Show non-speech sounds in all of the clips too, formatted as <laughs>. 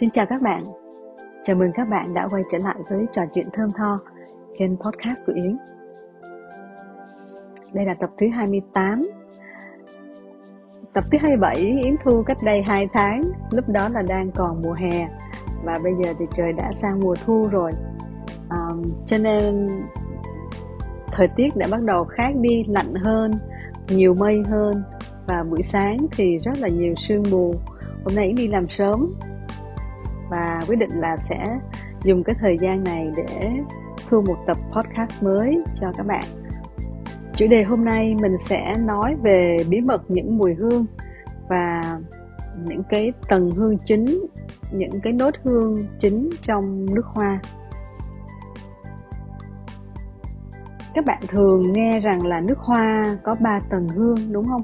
Xin chào các bạn. Chào mừng các bạn đã quay trở lại với trò chuyện thơm tho, kênh podcast của Yến. Đây là tập thứ 28. Tập thứ 27 Yến thu cách đây 2 tháng, lúc đó là đang còn mùa hè và bây giờ thì trời đã sang mùa thu rồi. Um, cho nên thời tiết đã bắt đầu khác đi, lạnh hơn, nhiều mây hơn và buổi sáng thì rất là nhiều sương mù. Hôm nay Yến đi làm sớm và quyết định là sẽ dùng cái thời gian này để thu một tập podcast mới cho các bạn. Chủ đề hôm nay mình sẽ nói về bí mật những mùi hương và những cái tầng hương chính, những cái nốt hương chính trong nước hoa. Các bạn thường nghe rằng là nước hoa có 3 tầng hương đúng không?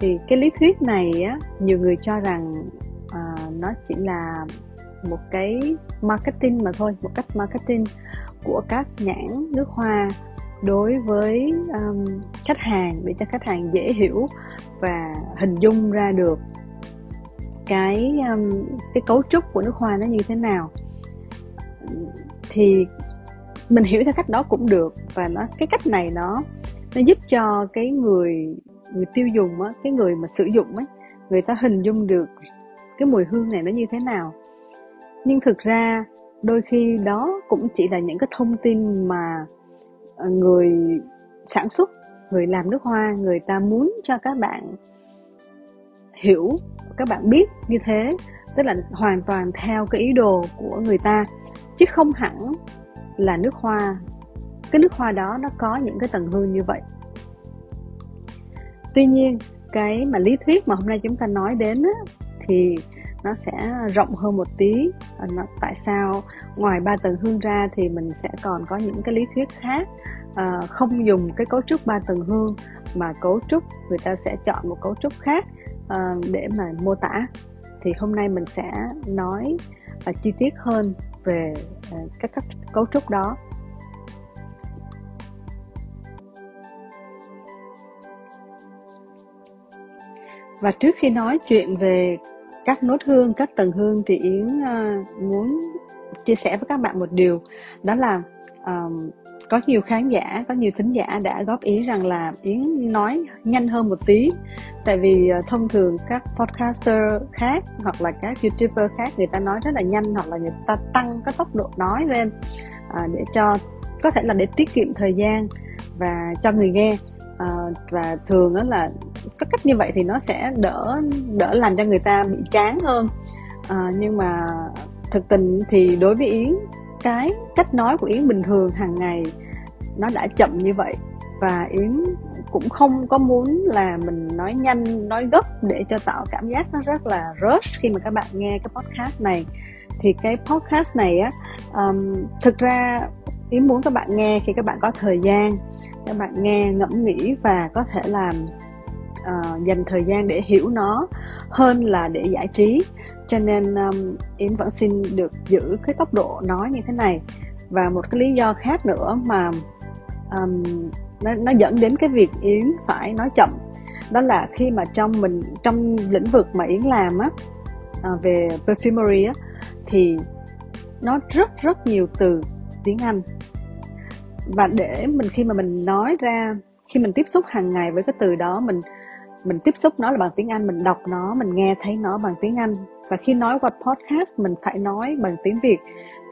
Thì cái lý thuyết này á, nhiều người cho rằng à, nó chỉ là một cái marketing mà thôi một cách marketing của các nhãn nước hoa đối với um, khách hàng để cho khách hàng dễ hiểu và hình dung ra được cái um, cái cấu trúc của nước hoa nó như thế nào. Thì mình hiểu theo cách đó cũng được và nó cái cách này nó nó giúp cho cái người người tiêu dùng á cái người mà sử dụng ấy người ta hình dung được cái mùi hương này nó như thế nào nhưng thực ra đôi khi đó cũng chỉ là những cái thông tin mà ờ, người sản xuất người làm nước hoa người ta muốn cho các bạn hiểu các bạn biết như thế tức là hoàn toàn theo cái ý đồ của người ta. Chứ không hẳn là nước hoa cái nước hoa đó nó có những cái tầng hương như vậy. Tuy nhiên cái mà lý thuyết mà hôm nay chúng ta nói đến á, thì nó sẽ rộng hơn một tí. Nó, tại sao ngoài ba tầng hương ra thì mình sẽ còn có những cái lý thuyết khác? À, không dùng cái cấu trúc ba tầng hương mà cấu trúc người ta sẽ chọn một cấu trúc khác à, để mà mô tả. Thì hôm nay mình sẽ nói à, chi tiết hơn về à, các, các cấu trúc đó. Và trước khi nói chuyện về các nốt hương các tầng hương thì yến uh, muốn chia sẻ với các bạn một điều. Đó là um, có nhiều khán giả có nhiều thính giả đã góp ý rằng là yến nói nhanh hơn một tí. Tại vì uh, thông thường các podcaster khác hoặc là các youtuber khác người ta nói rất là nhanh hoặc là người ta tăng cái tốc độ nói lên uh, để cho có thể là để tiết kiệm thời gian và cho người nghe à, và thường đó là có cách như vậy thì nó sẽ đỡ đỡ làm cho người ta bị chán hơn. À, nhưng mà thực tình thì đối với yến cái cách nói của yến bình thường hàng ngày nó đã chậm như vậy. Và yến cũng không có muốn là mình nói nhanh nói gấp để cho tạo cảm giác nó rất là rush khi mà các bạn nghe cái podcast này. Thì cái podcast này á um, thực ra yến muốn các bạn nghe khi các bạn có thời gian các bạn nghe ngẫm nghĩ và có thể làm uh, dành thời gian để hiểu nó hơn là để giải trí. Cho nên um, yến vẫn xin được giữ cái tốc độ nói như thế này. Và một cái lý do khác nữa mà um, nó, nó dẫn đến cái việc yến phải nói chậm đó là khi mà trong mình trong lĩnh vực mà yến làm á uh, về perfumery á thì nó rất rất nhiều từ tiếng anh và để mình khi mà mình nói ra khi mình tiếp xúc hàng ngày với cái từ đó mình mình tiếp xúc nó là bằng tiếng Anh mình đọc nó mình nghe thấy nó bằng tiếng Anh. Và khi nói qua podcast mình phải nói bằng tiếng Việt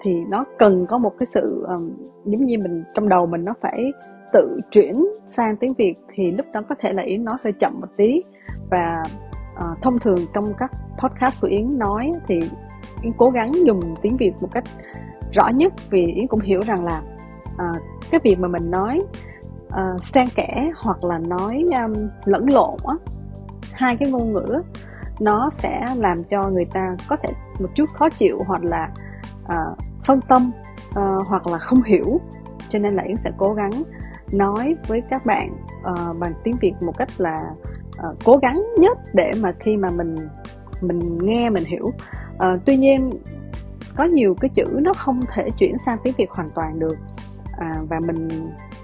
thì nó cần có một cái sự um, giống như mình trong đầu mình nó phải tự chuyển sang tiếng Việt thì lúc đó có thể là Yến nói hơi chậm một tí. Và uh, thông thường trong các podcast của Yến nói thì Yến cố gắng dùng tiếng Việt một cách rõ nhất vì Yến cũng hiểu rằng là Ờ, cái việc mà mình nói uh, xen kẽ hoặc là nói um, lẫn lộn á hai cái ngôn ngữ nó sẽ làm cho người ta có thể một chút khó chịu hoặc là uh, phân tâm uh, hoặc là không hiểu. Cho nên là yến sẽ cố gắng nói với các bạn uh, bằng tiếng việt một cách là uh, cố gắng nhất để mà khi mà mình mình nghe mình hiểu. Uh, tuy nhiên có nhiều cái chữ nó không thể chuyển sang tiếng việt hoàn toàn được à, và mình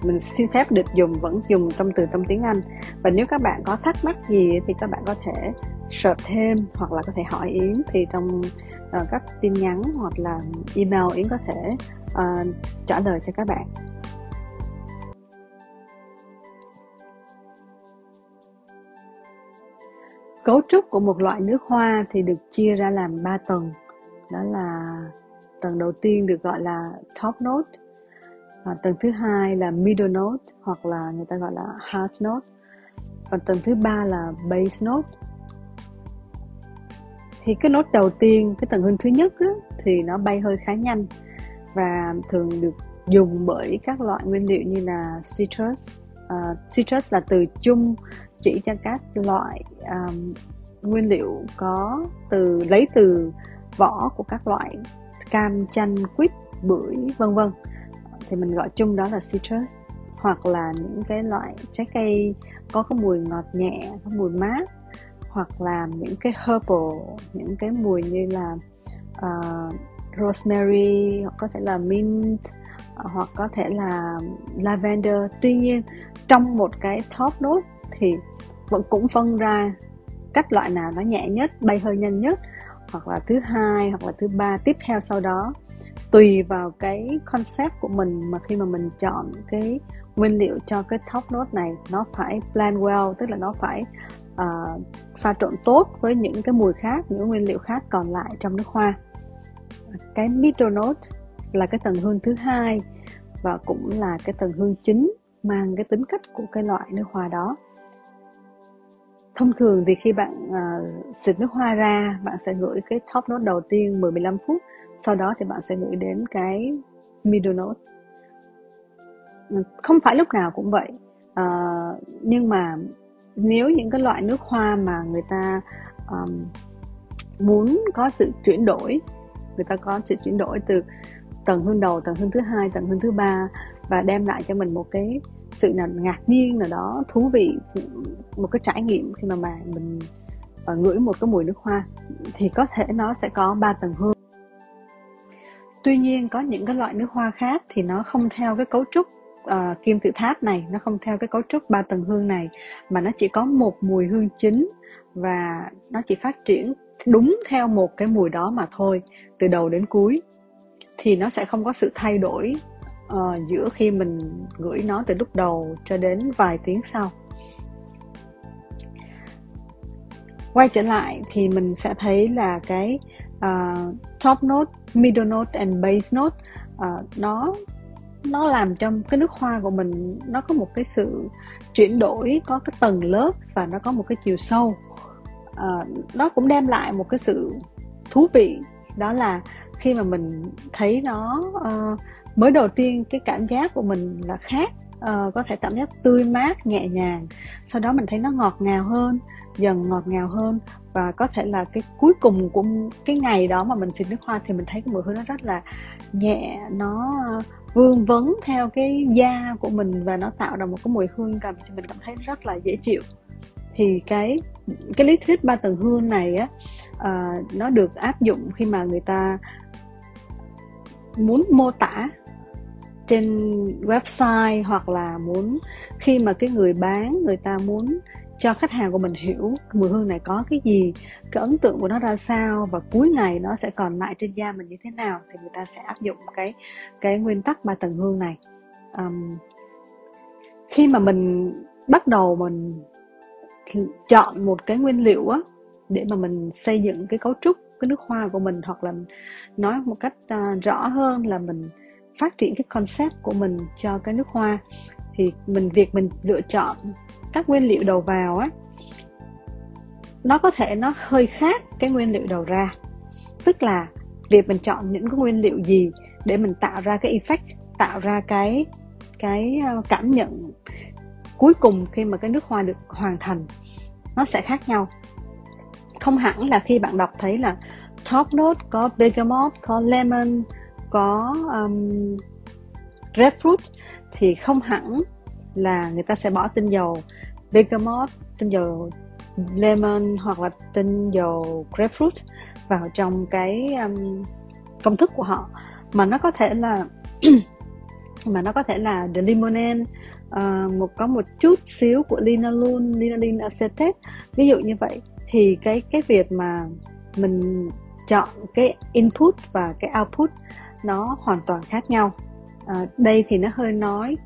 mình xin phép được dùng vẫn dùng trong từ trong tiếng Anh và nếu các bạn có thắc mắc gì thì các bạn có thể search thêm hoặc là có thể hỏi Yến thì trong uh, các tin nhắn hoặc là email Yến có thể uh, trả lời cho các bạn Cấu trúc của một loại nước hoa thì được chia ra làm 3 tầng. Đó là tầng đầu tiên được gọi là top note, à, tầng thứ hai là middle note hoặc là người ta gọi là heart note. Còn tầng thứ ba là base note. Thì cái nốt đầu tiên, cái tầng hương thứ nhất á, thì nó bay hơi khá nhanh và thường được dùng bởi các loại nguyên liệu như là citrus. Uh, citrus là từ chung chỉ cho các loại um, nguyên liệu có từ lấy từ vỏ của các loại cam chanh quýt bưởi vân vân thì mình gọi chung đó là citrus hoặc là những cái loại trái cây có cái mùi ngọt nhẹ có mùi mát hoặc là những cái herbal những cái mùi như là uh, rosemary hoặc có thể là mint hoặc có thể là lavender. Tuy nhiên trong một cái top note thì vẫn cũng phân ra cách loại nào nó nhẹ nhất bay hơi nhanh nhất hoặc là thứ hai hoặc là thứ ba tiếp theo sau đó tùy vào cái concept của mình mà khi mà mình chọn cái nguyên liệu cho cái top note này nó phải blend well tức là nó phải uh, pha trộn tốt với những cái mùi khác những nguyên liệu khác còn lại trong nước hoa. Cái middle note là cái tầng hương thứ hai và cũng là cái tầng hương chính mang cái tính cách của cái loại nước hoa đó. Thông thường thì khi bạn uh, xịt nước hoa ra bạn sẽ gửi cái top note đầu tiên 10-15 phút sau đó thì bạn sẽ gửi đến cái middle note. Không phải lúc nào cũng vậy. Uh, nhưng mà nếu những cái loại nước hoa mà người ta um, muốn có sự chuyển đổi người ta có sự chuyển đổi từ tầng hương đầu tầng hương thứ hai tầng hương thứ ba và đem lại cho mình một cái sự nào ngạc nhiên nào đó thú vị một cái trải nghiệm khi mà mà mình uh, ngửi một cái mùi nước hoa thì có thể nó sẽ có ba tầng hương tuy nhiên có những cái loại nước hoa khác thì nó không theo cái cấu trúc uh, kim tự tháp này nó không theo cái cấu trúc ba tầng hương này mà nó chỉ có một mùi hương chính và nó chỉ phát triển đúng theo một cái mùi đó mà thôi từ đầu đến cuối. Thì nó sẽ không có sự thay đổi uh, giữa khi mình gửi nó từ lúc đầu cho đến vài tiếng sau. Quay trở lại thì mình sẽ thấy là cái uh, top note, middle note and base note. Uh, nó nó làm cho cái nước hoa của mình nó có một cái sự chuyển đổi có cái tầng lớp và nó có một cái chiều sâu. Uh, nó cũng đem lại một cái sự thú vị đó là khi mà mình thấy nó uh, mới đầu tiên cái cảm giác của mình là khác uh, có thể cảm giác tươi mát nhẹ nhàng. Sau đó mình thấy nó ngọt ngào hơn dần ngọt ngào hơn. Và có thể là cái cuối cùng của cái ngày đó mà mình xịt nước hoa thì mình thấy cái mùi hương nó rất là nhẹ nó vương vấn theo cái da của mình và nó tạo ra một cái mùi hương cảm cho mình cảm thấy rất là dễ chịu. Thì cái cái lý thuyết ba tầng hương này á uh, nó được áp dụng khi mà người ta muốn mô tả trên website hoặc là muốn khi mà cái người bán người ta muốn cho khách hàng của mình hiểu mùi hương này có cái gì cái ấn tượng của nó ra sao và cuối ngày nó sẽ còn lại trên da mình như thế nào thì người ta sẽ áp dụng cái cái nguyên tắc ba tầng hương này. Um, khi mà mình bắt đầu mình chọn một cái nguyên liệu á để mà mình xây dựng cái cấu trúc cái nước hoa của mình hoặc là nói một cách uh, rõ hơn là mình phát triển cái concept của mình cho cái nước hoa. Thì mình, việc mình lựa chọn các nguyên liệu đầu vào á, nó có thể nó hơi khác cái nguyên liệu đầu ra. Tức là việc mình chọn những cái nguyên liệu gì để mình tạo ra cái effect, tạo ra cái cái ờ, cảm nhận cuối cùng khi mà cái nước hoa được hoàn thành, nó sẽ khác nhau. Không hẳn là khi bạn đọc thấy là top note có bergamot, có lemon có um, grapefruit thì không hẳn là người ta sẽ bỏ tinh dầu bergamot tinh dầu lemon hoặc là tinh dầu grapefruit vào trong cái um, công thức của họ. Mà nó có thể là <clears throat> mà nó có thể là the limonene uh, một có một chút xíu của linalool linalin acetate. Ví dụ như vậy. Thì cái cái việc mà mình chọn cái input và cái output nó hoàn toàn khác nhau. À, đây thì nó hơi nói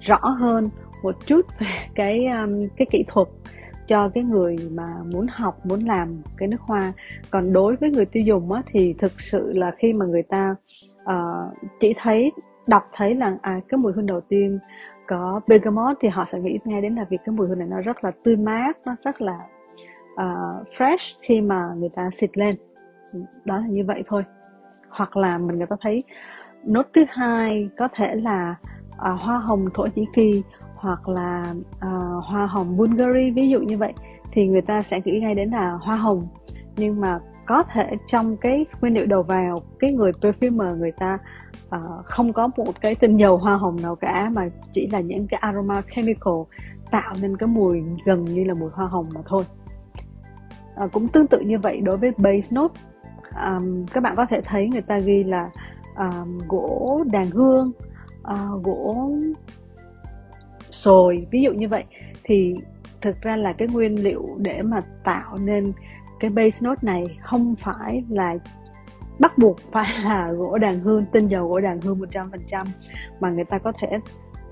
rõ hơn một chút về <laughs> cái um, cái kỹ thuật cho cái người mà muốn học muốn làm cái nước hoa. Còn đối với người tiêu dùng á, thì thực sự là khi mà người ta uh, chỉ thấy đọc thấy là à cái mùi hương đầu tiên có bergamot thì họ sẽ nghĩ ngay đến là việc cái mùi hương này nó rất là tươi mát nó rất là uh, fresh khi mà người ta xịt lên. Đó là như vậy thôi hoặc là mình người ta thấy nốt thứ hai có thể là à, hoa hồng thổ nhĩ kỳ hoặc là à, hoa hồng bulgari ví dụ như vậy thì người ta sẽ nghĩ ngay đến là hoa hồng. Nhưng mà có thể trong cái nguyên liệu đầu vào cái người perfumer người ta uh, không có một cái tinh dầu hoa hồng nào cả mà chỉ là những cái aroma chemical tạo nên cái mùi gần như là mùi hoa hồng mà thôi. Uh, cũng tương tự như vậy đối với base note um, các bạn có thể thấy người ta ghi là um, gỗ đàn hương uh, gỗ sồi ví dụ như vậy. Thì thực ra là cái nguyên liệu để mà tạo nên cái base note này không phải là bắt buộc phải là gỗ đàn hương tinh dầu gỗ đàn hương 100% mà người ta có thể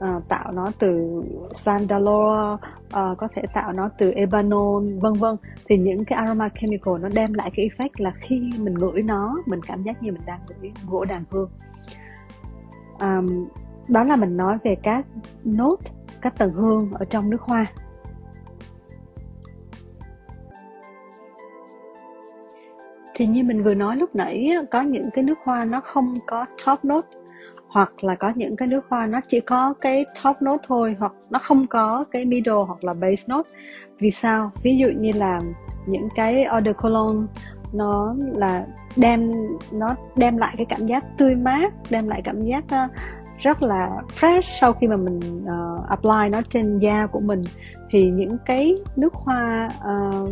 uh, tạo nó từ sandalwood uh, ờ, có thể tạo nó từ ebanol vân vân. Thì những cái aroma chemical nó đem lại cái effect là khi mình ngửi nó mình cảm giác như mình đang ngửi gỗ đàn hương. Um, đó là mình nói về các nốt các tầng hương ở trong nước hoa. Thì như mình vừa nói lúc nãy có những cái nước hoa nó không có top note hoặc là có những cái nước hoa nó chỉ có cái top note thôi hoặc nó không có cái middle hoặc là base note. Vì sao? Ví dụ như là những cái eau de cologne nó là đem nó đem lại cái cảm giác tươi mát đem lại cảm giác uh, rất là fresh sau khi mà mình uh, apply nó trên da của mình. Thì những cái nước hoa uh,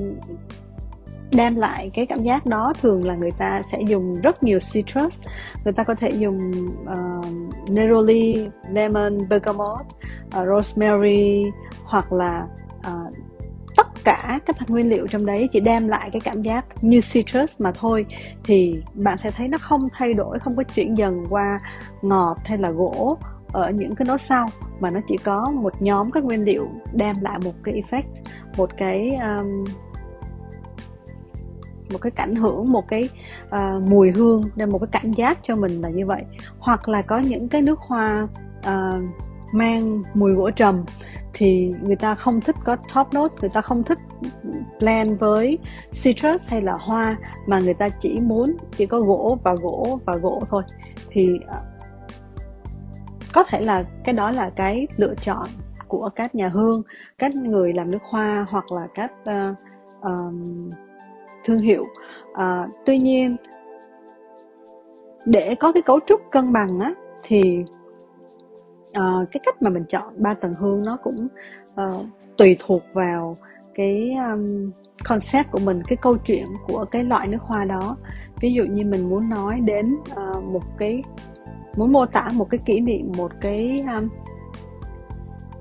đem lại cái cảm giác đó thường là người ta sẽ dùng rất nhiều citrus. Người ta có thể dùng uh, neroli lemon bergamot uh, rosemary hoặc là uh, tất cả các thành nguyên liệu trong đấy chỉ đem lại cái cảm giác như citrus mà thôi. Thì bạn sẽ thấy nó không thay đổi không có chuyển dần qua ngọt hay là gỗ ở những cái nốt sau mà nó chỉ có một nhóm các nguyên liệu đem lại một cái effect một cái um, một cái cảnh hưởng một cái uh, mùi hương đem một cái cảm giác cho mình là như vậy. Hoặc là có những cái nước hoa uh, mang mùi gỗ trầm thì người ta không thích có top note người ta không thích blend với citrus hay là hoa mà người ta chỉ muốn chỉ có gỗ và gỗ và gỗ thôi. Thì ờ, có thể là cái đó là cái lựa chọn của các nhà hương các người làm nước hoa hoặc là các uh, um, thương hiệu. À, tuy nhiên để có cái cấu trúc cân bằng á thì uh, cái cách mà mình chọn ba tầng hương nó cũng uh, tùy thuộc vào cái um, concept của mình cái câu chuyện của cái loại nước hoa đó. Ví dụ như mình muốn nói đến uh, một cái muốn mô tả một cái kỷ niệm một cái um,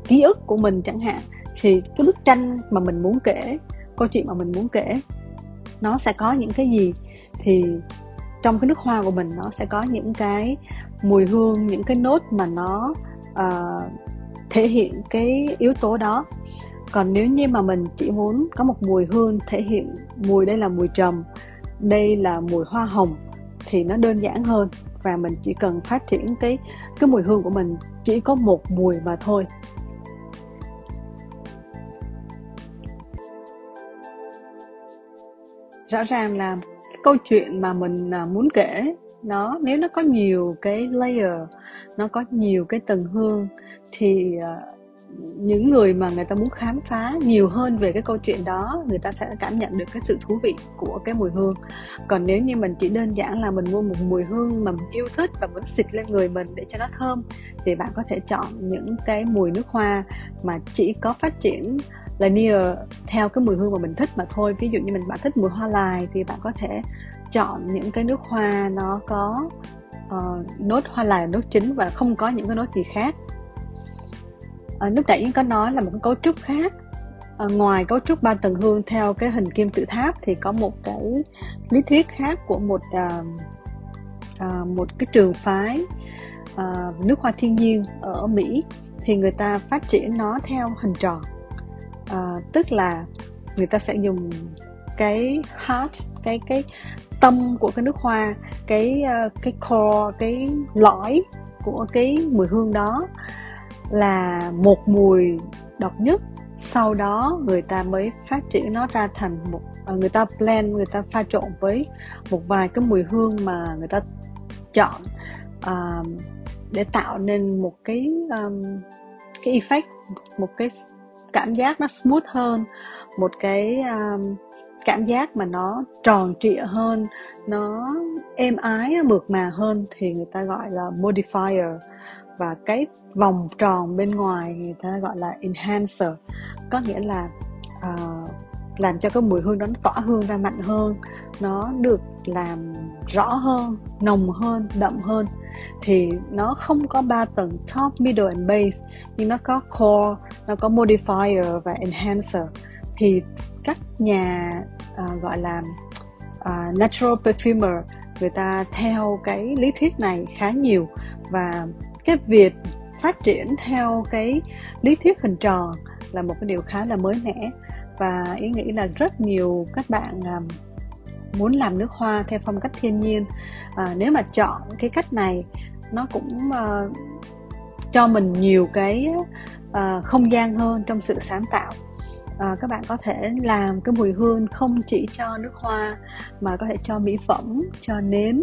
ký ức của mình chẳng hạn thì cái bức tranh mà mình muốn kể câu chuyện mà mình muốn kể nó sẽ có những cái gì thì trong cái nước hoa của mình nó sẽ có những cái mùi hương những cái nốt mà nó uh, thể hiện cái yếu tố đó. Còn nếu như mà mình chỉ muốn có một mùi hương thể hiện mùi đây là mùi trầm đây là mùi hoa hồng thì nó đơn giản hơn và mình chỉ cần phát triển cái cái mùi hương của mình chỉ có một mùi mà thôi. Rõ ràng là cái câu chuyện mà mình à, muốn kể, nó, nếu nó có nhiều cái layer, nó có nhiều cái tầng hương, thì à, những người mà người ta muốn khám phá nhiều hơn về cái câu chuyện đó, người ta sẽ cảm nhận được cái sự thú vị của cái mùi hương. Còn nếu như mình chỉ đơn giản là mình mua một mùi hương mà mình yêu thích và muốn xịt lên người mình để cho nó thơm, thì bạn có thể chọn những cái mùi nước hoa mà chỉ có phát triển linear theo cái mùi hương mà mình thích mà thôi. Ví dụ như mình bạn thích mùi hoa lài thì bạn có thể chọn những cái nước hoa nó có uh, nốt hoa lài nốt chính và không có những cái nốt gì khác. Uh, lúc nãy có nói là một cái cấu trúc khác. À, ngoài cấu trúc ba tầng hương theo cái hình kim tự tháp thì có một cái lý thuyết khác của một à, à, một cái trường phái à, nước hoa thiên nhiên ở Mỹ thì người ta phát triển nó theo hình tròn uh, tức là người ta sẽ dùng cái heart cái cái tâm của cái nước hoa cái uh, cái core cái lõi của cái mùi hương đó là một mùi độc nhất. Sau đó người ta mới phát triển nó ra thành một ờ, người ta blend người ta pha trộn với một vài cái mùi hương mà người ta chọn uh, để tạo nên một cái um, cái effect một cái cảm giác nó smooth hơn một cái um, cảm giác mà nó tròn trịa hơn nó êm ái nó mượt mà hơn thì người ta gọi là modifier. Và cái vòng tròn bên ngoài người ta gọi là enhancer có nghĩa là uh, làm cho cái mùi hương đó nó tỏa hương ra mạnh hơn nó được làm rõ hơn nồng hơn đậm hơn. Thì nó không có ba tầng top middle and base nhưng nó có core nó có modifier và enhancer. Thì các nhà uh, gọi là uh, natural perfumer người ta theo cái lý thuyết này khá nhiều và cái việc phát triển theo cái lý thuyết hình tròn là một cái điều khá là mới mẻ và ý nghĩ là rất nhiều các bạn um, muốn làm nước hoa theo phong cách thiên nhiên. À, nếu mà chọn cái cách này nó cũng uh, cho mình nhiều cái uh, không gian hơn trong sự sáng tạo. À, các bạn có thể làm cái mùi hương không chỉ cho nước hoa mà có thể cho mỹ phẩm cho nến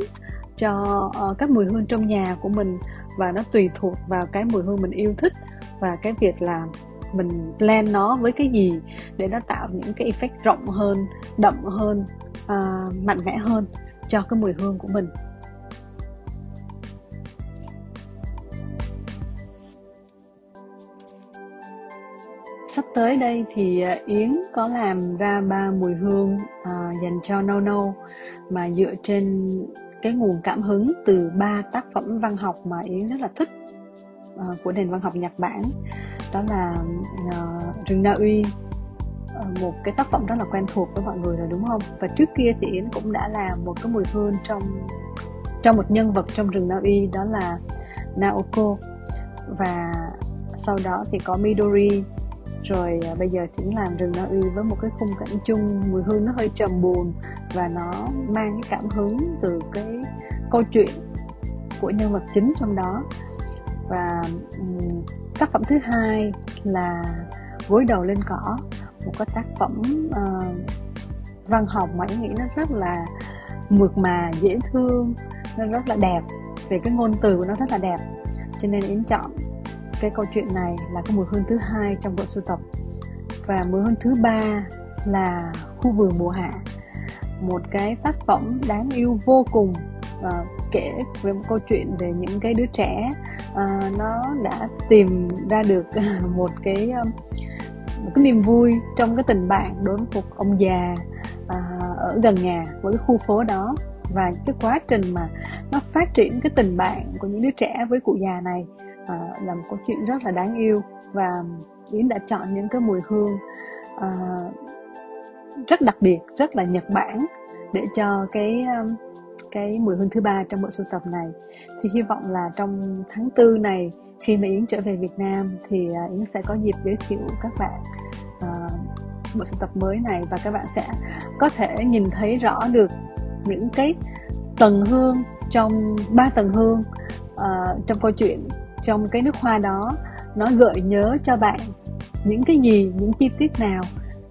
cho uh, các mùi hương trong nhà của mình. Và nó tùy thuộc vào cái mùi hương mình yêu thích và cái việc là mình plan nó với cái gì để nó tạo những cái effect rộng hơn đậm hơn uh, mạnh mẽ hơn cho cái mùi hương của mình. Sắp tới đây thì à, Yến có làm ra ba mùi hương à, dành cho No No mà dựa trên cái nguồn cảm hứng từ ba tác phẩm văn học mà Yến rất là thích à, của nền văn học Nhật Bản đó là uh, rừng Na Uy ờ, một cái tác phẩm rất là quen thuộc với mọi người rồi đúng không? Và trước kia thì Yến cũng đã làm một cái mùi hương trong trong một nhân vật trong rừng Na Uy đó là Naoko. Và sau đó thì có Midori rồi à, bây giờ chỉ làm rừng Na Uy với một cái khung cảnh chung mùi hương nó hơi trầm buồn và nó mang cái cảm hứng từ cái câu chuyện của nhân vật chính trong đó. Và um, tác phẩm thứ hai là gối đầu lên cỏ một cái tác phẩm uh, văn học mà ý nghĩ nó rất là mượt mà dễ thương nó rất là đẹp về cái ngôn từ của nó rất là đẹp. Cho nên yến chọn cái câu chuyện này là cái mùi hương thứ hai trong bộ sưu tập. Và mùi hương thứ ba là khu vườn mùa hạ một cái tác phẩm đáng yêu vô cùng uh, kể về một câu chuyện về những cái đứa trẻ uh, nó đã tìm ra được <laughs> một cái ờ, một cái niềm vui trong cái tình bạn đối với một ông già uh, ở gần nhà với cái khu phố đó. Và cái quá trình mà nó phát triển cái tình bạn của những đứa trẻ với cụ già này à, là một câu chuyện rất là đáng yêu. Và yến đã chọn những cái mùi hương à, rất đặc biệt rất là nhật bản để cho cái cái mùi hương thứ ba trong bộ sưu tập này. Thì hy vọng là trong tháng tư này khi mà yến trở về việt nam thì à, yến sẽ có dịp giới thiệu các bạn uh, bộ sưu tập mới này và các bạn sẽ có thể nhìn thấy rõ được những cái tầng hương trong ba tầng hương uh, trong câu chuyện trong cái nước hoa đó. Nó gợi nhớ cho bạn những cái gì những chi tiết nào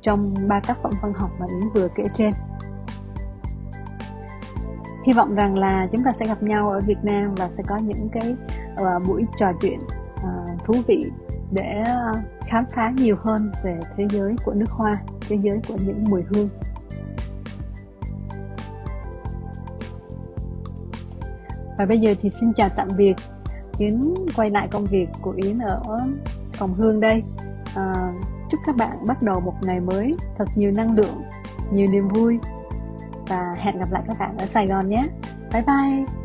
trong ba tác phẩm văn học mà Yến vừa kể trên hy vọng rằng là chúng ta sẽ gặp nhau ở Việt Nam và sẽ có những cái uh, buổi trò chuyện uh, thú vị để uh, khám phá nhiều hơn về thế giới của nước hoa thế giới của những mùi hương. Và bây giờ thì xin chào tạm biệt. Yến quay lại công việc của Yến ở phòng hương đây. À, chúc các bạn bắt đầu một ngày mới thật nhiều năng lượng nhiều niềm vui hẹn gặp lại các bạn ở Sài Gòn nhé. Bye bye.